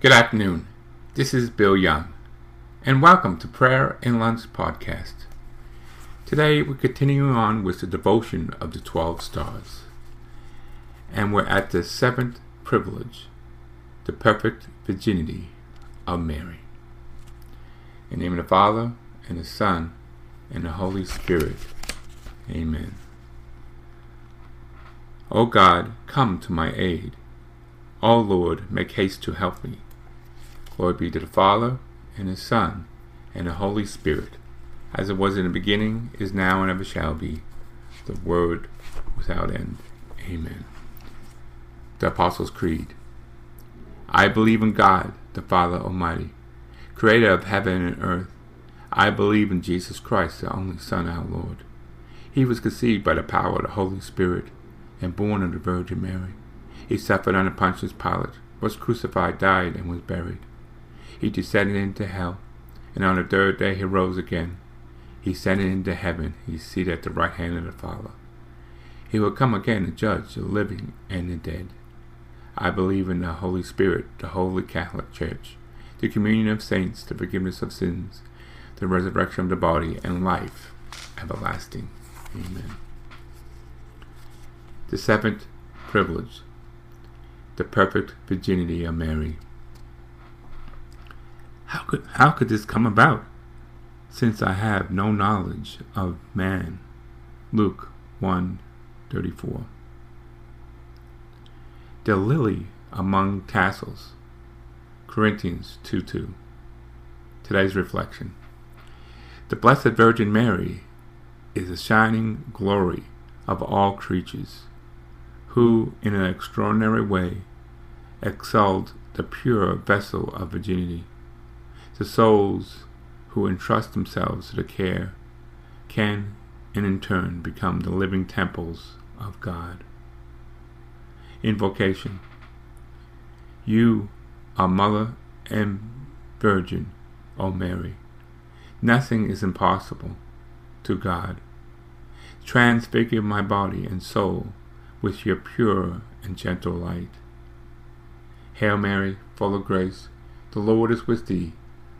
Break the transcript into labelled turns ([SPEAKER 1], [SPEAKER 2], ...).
[SPEAKER 1] Good afternoon. This is Bill Young, and welcome to Prayer and Lunch Podcast. Today we're continuing on with the devotion of the 12 stars, and we're at the seventh privilege, the perfect virginity of Mary. In the name of the Father, and the Son, and the Holy Spirit. Amen. O God, come to my aid. O Lord, make haste to help me. Glory be to the Father, and the Son, and the Holy Spirit, as it was in the beginning, is now, and ever shall be, the Word without end. Amen. The Apostles' Creed. I believe in God, the Father Almighty, creator of heaven and earth. I believe in Jesus Christ, the only Son, our Lord. He was conceived by the power of the Holy Spirit and born of the Virgin Mary. He suffered under Pontius Pilate, was crucified, died, and was buried. He descended into hell, and on the third day he rose again. He ascended into heaven. He is seated at the right hand of the Father. He will come again to judge the living and the dead. I believe in the Holy Spirit, the Holy Catholic Church, the communion of saints, the forgiveness of sins, the resurrection of the body, and life everlasting. Amen. The seventh privilege, the perfect virginity of Mary. How could, how could this come about, since I have no knowledge of man? Luke 1 34. The lily among tassels. Corinthians 2 2. Today's reflection. The Blessed Virgin Mary is the shining glory of all creatures who, in an extraordinary way, excelled the pure vessel of virginity. The souls who entrust themselves to the care can, and in turn, become the living temples of God. Invocation You are Mother and Virgin, O Mary. Nothing is impossible to God. Transfigure my body and soul with your pure and gentle light. Hail Mary, full of grace, the Lord is with thee.